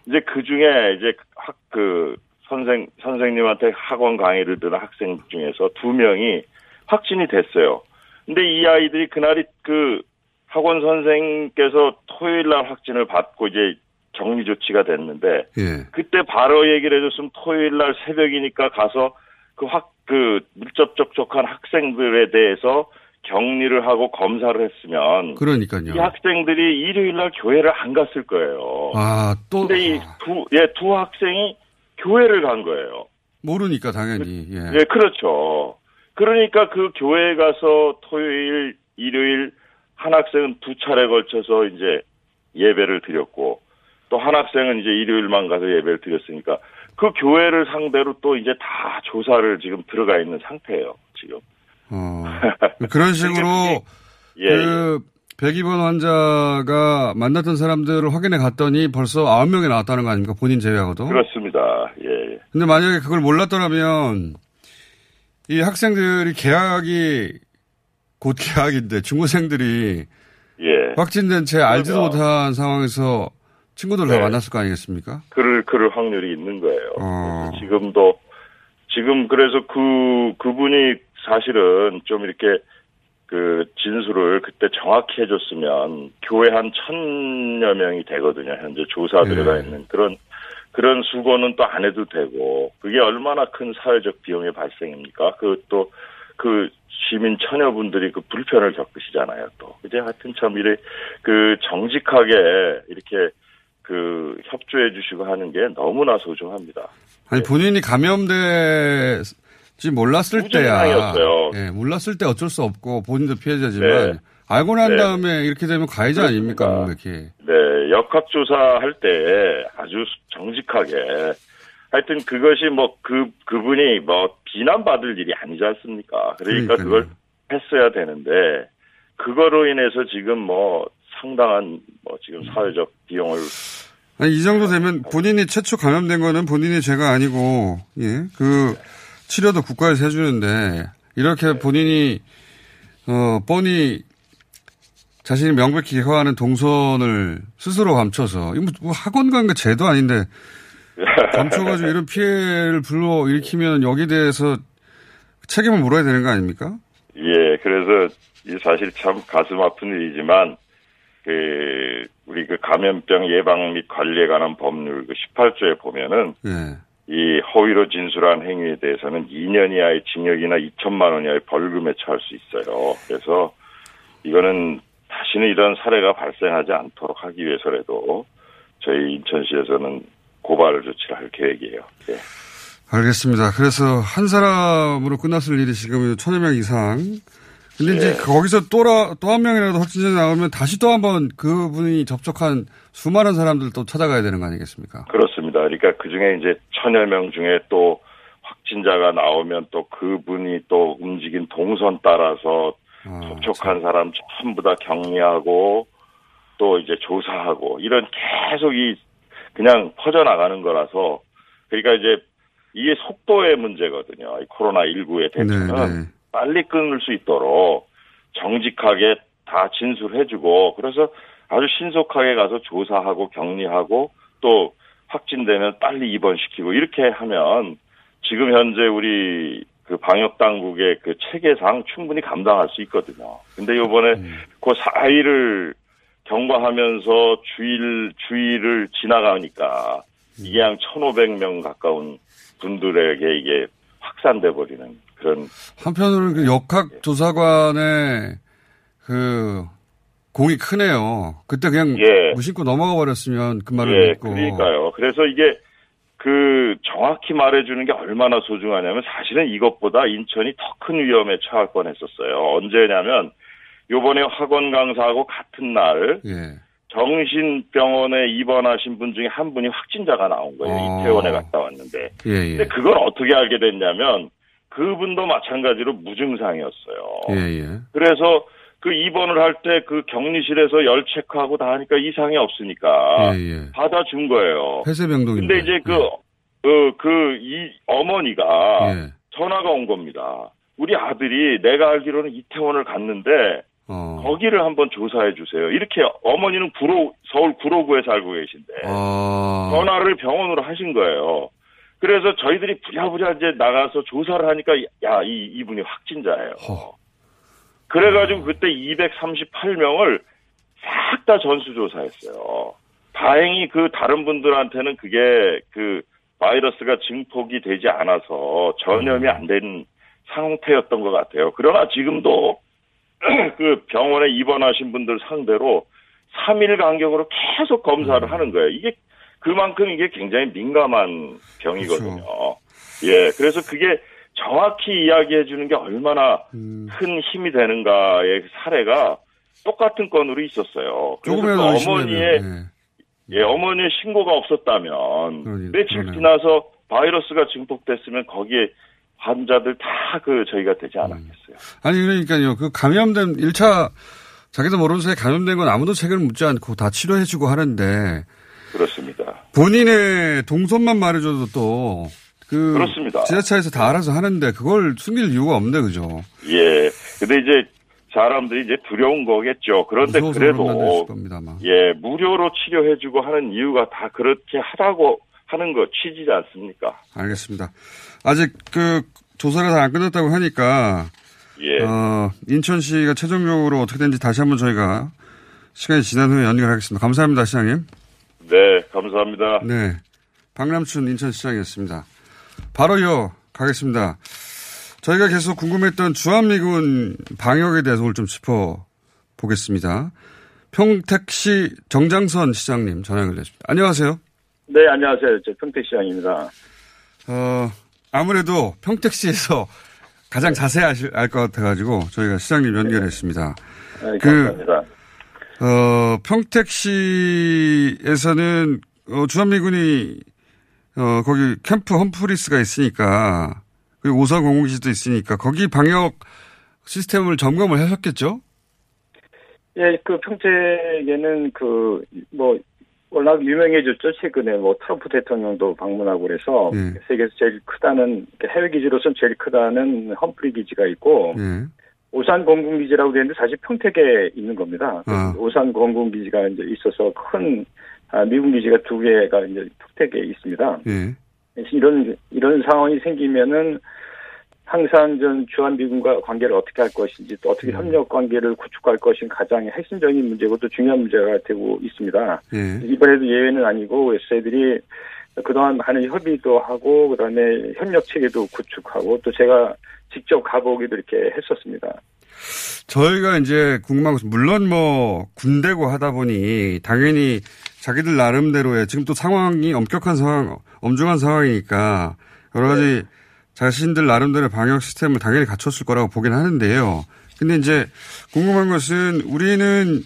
이제 그 중에 이제 학 그 선생 선생님한테 학원 강의를 듣는 학생 중에서 두 명이 확진이 됐어요. 근데 이 아이들이 그날이 그 학원 선생께서 토요일 날 확진을 받고 이제 격리 조치가 됐는데 예. 그때 바로 얘기를 해줬으면 토요일 날 새벽이니까 가서 그 확, 그 밀접 접촉한 학생들에 대해서 격리를 하고 검사를 했으면 그러니까요. 이 학생들이 일요일 날 교회를 안 갔을 거예요. 아, 또 근데 이 두, 예, 두 학생이 교회를 간 거예요. 모르니까 당연히. 예. 예, 그렇죠. 그러니까 그 교회에 가서 토요일, 일요일 한 학생은 두 차례 걸쳐서 이제 예배를 드렸고 또 한 학생은 이제 일요일만 가서 예배를 드렸으니까 그 교회를 상대로 또 이제 다 조사를 지금 들어가 있는 상태예요, 지금. 어, 그런 식으로 예, 그 102번 환자가 만났던 사람들을 확인해 갔더니 벌써 9명이 나왔다는 거 아닙니까? 본인 제외하고도. 그렇습니다. 예, 예. 근데 만약에 그걸 몰랐더라면 이 학생들이 개학이 곧 개학인데 중고생들이 예. 확진된 채 알지도 그러면- 못한 상황에서 친구들 다 네. 만났을 거 아니겠습니까? 그럴, 그럴 확률이 있는 거예요. 어. 지금도, 지금 그래서 그, 그분이 사실은 좀 이렇게 그 진술을 그때 정확히 해줬으면 교회 한 천여 명이 되거든요. 현재 조사 들어가 네. 있는 그런, 그런 수고는 또 안 해도 되고 그게 얼마나 큰 사회적 비용의 발생입니까? 그또 그 시민 처녀분들이 그 불편을 겪으시잖아요. 또 이제 하여튼 참 이래 그 정직하게 이렇게 그 협조해 주시고 하는 게 너무나 소중합니다. 아니 본인이 감염될지 몰랐을 때야. 무증상이었어요. 예, 몰랐을 때 어쩔 수 없고 본인도 피해자지만 네. 알고 난 네. 다음에 이렇게 되면 가해자 아닙니까? 명백히. 네, 역학조사 할 때 아주 정직하게 하여튼 그것이 뭐 그 그분이 뭐 비난받을 일이 아니지 않습니까? 그러니까 그러니까요. 그걸 했어야 되는데 그거로 인해서 지금 뭐 상당한 뭐 지금 사회적 비용을 아니, 이 정도 되면 본인이 최초 감염된 거는 본인의 죄가 아니고, 예, 그, 치료도 국가에서 해주는데, 이렇게 본인이, 어, 뻔히 자신이 명백히 개화하는 동선을 스스로 감춰서, 이거 뭐 학원 간 게 죄도 아닌데, 감춰가지고 이런 피해를 불러 일으키면 여기에 대해서 책임을 물어야 되는 거 아닙니까? 예, 그래서 이 사실 참 가슴 아픈 일이지만 그 우리 그 감염병 예방 및 관리에 관한 법률 그 18조에 보면은 예. 이 허위로 진술한 행위에 대해서는 2년 이하의 징역이나 2천만 원 이하의 벌금에 처할 수 있어요. 그래서 이거는 다시는 이런 사례가 발생하지 않도록 하기 위해서라도 저희 인천시에서는 고발 조치를 할 계획이에요. 예. 알겠습니다. 그래서 한 사람으로 끝났을 일이 지금 천여 명 이상 근데 이제 거기서 또한 명이라도 확진자 나오면 다시 또 한 번 그분이 접촉한 수많은 사람들 또 찾아가야 되는 거 아니겠습니까? 그렇습니다. 그러니까 그 중에 이제 천여 명 중에 또 확진자가 나오면 또 그분이 또 움직인 동선 따라서 접촉한 사람 전부 다 격리하고 또 이제 조사하고 이런 계속 이 그냥 퍼져나가는 거라서 그러니까 이제 이게 속도의 문제거든요. 이 코로나 19의 대처는 빨리 끊을 수 있도록 정직하게 다 진술해주고 그래서 아주 신속하게 가서 조사하고 격리하고 또 확진되면 빨리 입원시키고 이렇게 하면 지금 현재 우리 그 방역 당국의 그 체계상 충분히 감당할 수 있거든요. 근데 요번에 그 4일을 경과하면서 주일 주일을 지나가니까 이게 한 1,500명 가까운 분들에게 이게 확산돼 버리는 그런 한편으로는 그 역학 조사관의 그 공이 크네요. 그때 그냥 예. 무심코 넘어가 버렸으면 그 말을 예, 믿고. 그러니까요. 그래서 이게 그 정확히 말해주는 게 얼마나 소중하냐면 사실은 이것보다 인천이 더 큰 위험에 처할 뻔했었어요. 언제냐면 요번에 학원 강사하고 같은 날 예. 정신병원에 입원하신 분 중에 한 분이 확진자가 나온 거예요. 아. 이태원에 갔다 왔는데. 예, 예. 근데 그걸 어떻게 알게 됐냐면 그분도 마찬가지로 무증상이었어요. 예, 예. 그래서 그 입원을 할 때 그 격리실에서 열 체크하고 다 하니까 이상이 없으니까 예, 예. 받아준 거예요. 폐쇄병동인데. 근데 이제 그, 그, 그, 이 어머니가 예. 전화가 온 겁니다. 우리 아들이 내가 알기로는 이태원을 갔는데 어. 거기를 한번 조사해 주세요. 이렇게 어머니는 구로, 서울 구로구에 살고 계신데 아. 전화를 병원으로 하신 거예요. 그래서 저희들이 부랴부랴 이제 나가서 조사를 하니까 야, 이, 이분이 확진자예요. 그래가지고 그때 238명을 싹 다 전수조사했어요. 다행히 그 다른 분들한테는 그게 그 바이러스가 증폭이 되지 않아서 전염이 안 된 상태였던 것 같아요. 그러나 지금도 그 병원에 입원하신 분들 상대로 3일 간격으로 계속 검사를 하는 거예요. 이게 그만큼 이게 굉장히 민감한 병이거든요. 예, 그래서 그게 정확히 이야기해 주는 게 얼마나 큰 힘이 되는가의 사례가 똑같은 건으로 있었어요. 그래서 그 어머니의 예, 어머니의 신고가 없었다면 며칠 지나서 바이러스가 증폭됐으면 거기에 환자들 다 그 저희가 되지 않았겠어요. 아니 그러니까요. 그 감염된 1차 자기도 모르는 사이에 감염된 건 아무도 책임을 묻지 않고 다 치료해주고 하는데 그렇습니다. 본인의 동선만 말해줘도 또 그 그렇습니다. 지자체에서 다 알아서 하는데 그걸 숨길 이유가 없네 그죠? 예. 근데 이제 사람들이 이제 두려운 거겠죠. 그런데 그래도. 예, 무료로 치료해주고 하는 이유가 다 그렇게 하라고 하는 거 취지지 않습니까? 알겠습니다. 아직 그 조사가 다 안 끝났다고 하니까 예. 어, 인천시가 최종적으로 어떻게 되는지 다시 한번 저희가 시간이 지난 후에 연결하겠습니다. 감사합니다, 시장님. 네, 감사합니다. 네. 박남춘 인천시장이었습니다. 바로 이어 가겠습니다. 저희가 계속 궁금했던 주한미군 방역에 대해서 오늘 좀 짚어보겠습니다. 평택시 정장선 시장님 전화 연결됐습니다. 안녕하세요. 네, 안녕하세요. 저 평택시장입니다. 어, 아무래도 평택시에서 가장 자세히 알 것 같아가지고 저희가 시장님 연결했습니다. 네, 그, 감사합니다. 어, 평택시에서는 어, 주한미군이 어, 거기 캠프 험프리스가 있으니까 그리고 오사 공공기지도 있으니까 거기 방역 시스템을 점검을 하셨겠죠? 예, 그 평택에는 그, 뭐, 워낙 유명해졌죠. 최근에 뭐 트럼프 대통령도 방문하고 그래서 예. 세계에서 제일 크다는, 해외 기지로서는 제일 크다는 험프리 기지가 있고, 예. 오산 공군기지라고 되는데 사실 평택에 있는 겁니다. 아. 오산 공군기지가 이제 있어서 큰 아, 미군 기지가 두 개가 이제 평택에 있습니다. 예. 이런 이런 상황이 생기면은 항상 전 주한 미군과 관계를 어떻게 할 것인지 또 어떻게 협력 관계를 구축할 것인 가장 핵심적인 문제고 또 중요한 문제가 되고 있습니다. 예. 이번에도 예외는 아니고 저희들이 그동안 많은 협의도 하고 그다음에 협력 체계도 구축하고 또 제가 직접 가보기도 이렇게 했었습니다. 저희가 이제 궁금한 것은 물론 뭐 군대고 하다 보니 당연히 자기들 나름대로의 지금 또 상황이 엄격한 상황, 엄중한 상황이니까 여러 가지 자신들 나름대로의 방역 시스템을 당연히 갖췄을 거라고 보긴 하는데요. 근데 이제 궁금한 것은 우리는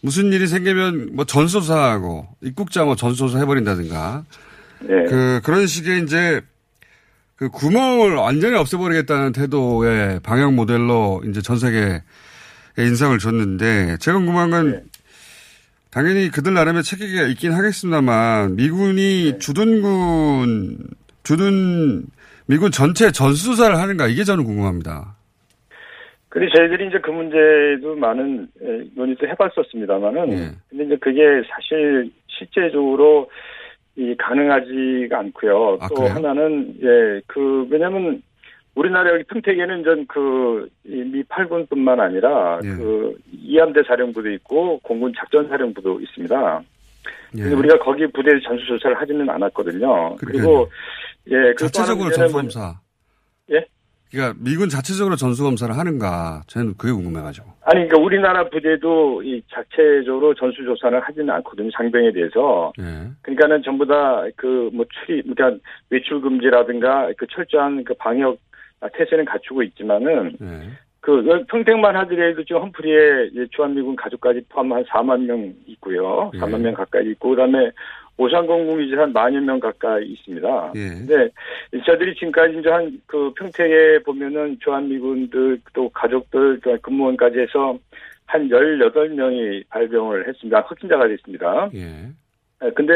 무슨 일이 생기면 뭐 전소사하고 입국자 뭐 전소사 해버린다든가 네. 그 그런 식의 이제 그 구멍을 완전히 없애버리겠다는 태도의 방역 모델로 이제 전 세계에 인상을 줬는데 제가 궁금한 건 당연히 그들 나름의 체계가 있긴 하겠습니다만 미군이 주둔군 주둔 미군 전체 전수조사를 하는가 이게 저는 궁금합니다. 근데 저희들이 이제 그 문제도 많은 에, 논의도 해봤었습니다만은 예. 근데 이제 그게 사실 실제적으로 이 가능하지가 않고요. 아, 또 그래요? 하나는 예 그 왜냐하면 우리나라 여기 평택에는 전 그 미 8군뿐만 아니라 예. 그 이함대 사령부도 있고 공군 작전 사령부도 있습니다. 예. 근데 우리가 거기 부대 전수 조사를 하지는 않았거든요. 그리고 예, 하나 자체적으로 전수검사. 예? 그러니까 미군 자체적으로 전수 검사를 하는가 저는 그게 궁금해가지고. 아니, 그러니까 우리나라 부대도 이 자체적으로 전수 조사를 하지는 않거든요. 장병에 대해서. 예. 그러니까는 전부 다 그 뭐 출입, 그러니까 외출 금지라든가 그 철저한 그 방역 태세는 갖추고 있지만은 예. 그 평택만 하더라도 지금 험프리에 주한미군 가족까지 포함한 4만 명 있고요. 예. 4만 명 가까이 있고 그다음에 오산공군이 이제 한 만여 명 가까이 있습니다. 예. 근데 저들이 지금까지 이제 한 그 평택에 보면은 주한미군들 또 가족들 또 근무원까지 해서 한 18명이 발병을 했습니다. 확진자가 됐습니다. 예. 예, 근데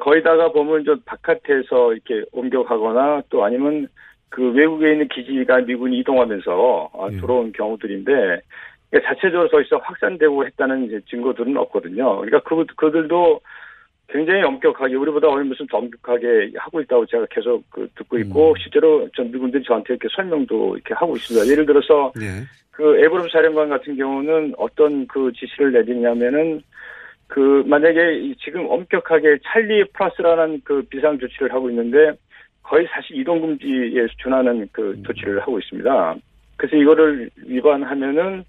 거기다가 보면 좀 바깥에서 이렇게 옮겨가거나 또 아니면 그 외국에 있는 기지가 미군이 이동하면서 아, 들어온 경우들인데 자체적으로 거기서 확산되고 했다는 이제 증거들은 없거든요. 그러니까 그, 그들도 굉장히 엄격하게 우리보다 어느 무슨 더 엄격하게 하고 있다고 제가 계속 그 듣고 있고 실제로 전 미군들이 저한테 이렇게 설명도 이렇게 하고 있습니다. 예를 들어서 예. 그 에브럼 사령관 같은 경우는 어떤 그 지시를 내리냐면은 그 만약에 이 지금 엄격하게 찰리 플러스라는 그 비상 조치를 하고 있는데 거의 사실 이동 금지에 준하는 그 조치를 하고 있습니다. 그래서 이거를 위반하면은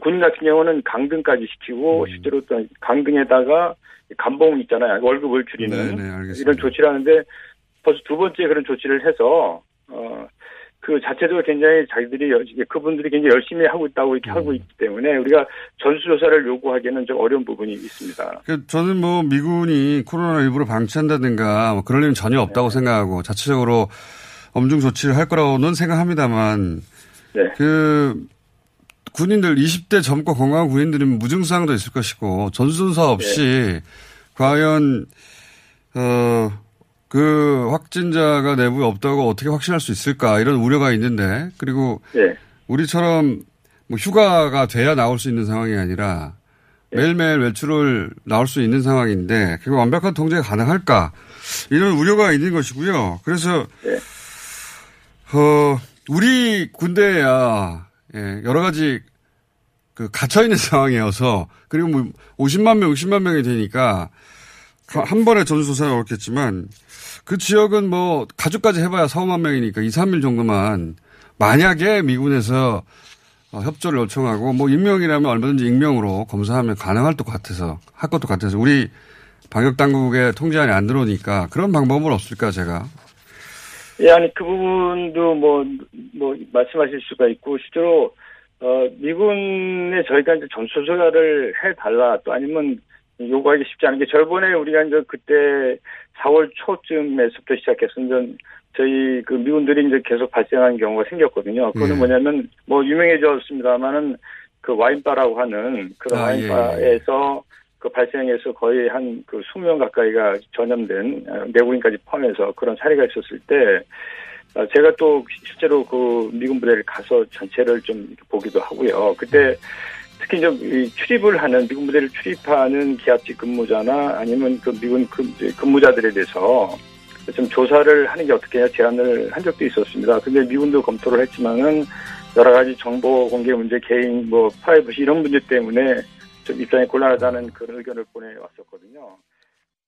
군인 같은 경우는 강등까지 시키고 실제로 또 강등에다가 감봉 있잖아요. 월급을 줄이는 네, 네, 알겠습니다. 이런 조치를 하는데 벌써 두 번째 그런 조치를 해서 어. 그 자체적으로 굉장히 자기들이 여- 그분들이 굉장히 열심히 하고 있다고 이렇게 하고 있기 때문에 우리가 전수조사를 요구하기는 좀 어려운 부분이 있습니다. 그 저는 뭐 미군이 코로나 일부러 방치한다든가 뭐 그럴 일은 전혀 없다고 생각하고 자체적으로 엄중 조치를 할 거라고는 생각합니다만 그 군인들 20대 젊고 건강한 군인들은 무증상도 있을 것이고 전수조사 없이 과연 어 그 확진자가 내부에 없다고 어떻게 확신할 수 있을까 이런 우려가 있는데 그리고 예. 우리처럼 뭐 휴가가 돼야 나올 수 있는 상황이 아니라 매일매일 외출을 나올 수 있는 상황인데 그거 완벽한 통제가 가능할까 이런 우려가 있는 것이고요. 그래서 어 우리 군대야 예, 여러 가지 그 갇혀 있는 상황이어서 그리고 뭐 50만 명, 60만 명이 되니까 한 번에 전수조사가 어렵겠지만 그 지역은 뭐 가족까지 해봐야 4, 5만 명이니까 2, 3일 정도만 만약에 미군에서 어, 협조를 요청하고 뭐 익명이라면 얼마든지 익명으로 검사하면 가능할 것 같아서 할 것도 같아서 우리 방역 당국의 통제 안에 안 들어오니까 그런 방법은 없을까 제가 예, 아니 그 부분도 뭐뭐 말씀하실 수가 있고 실제로 어 미군에 저희가 이제 전수조사를 해 달라 또 아니면 요구하기 쉽지 않은 게 저번에 우리가 이제 그때 4월 초쯤에서부터 시작해서 이제 저희 그 미군들이 이제 계속 발생하는 경우가 생겼거든요. 그거는 예. 뭐냐면 뭐 유명해졌습니다만은 그 와인바라고 하는 그런 아, 예, 와인바에서 그 발생해서 거의 한 그 20명 가까이가 전염된 어, 내국인까지 포함해서 그런 사례가 있었을 때 어, 제가 또 실제로 그 미군 부대를 가서 전체를 좀 보기도 하고요. 그때 특히 이제 이 출입을 하는 미군 부대를 출입하는 기압직 근무자나 아니면 그 미군 근- 근무자들에 대해서 좀 조사를 하는 게 어떻겠냐 제안을 한 적도 있었습니다. 근데 미군도 검토를 했지만은 여러 가지 정보 공개 문제, 개인 뭐 프라이버시 이런 문제 때문에 좀 입장이 곤란하다는 그런 의견을 보내왔었거든요.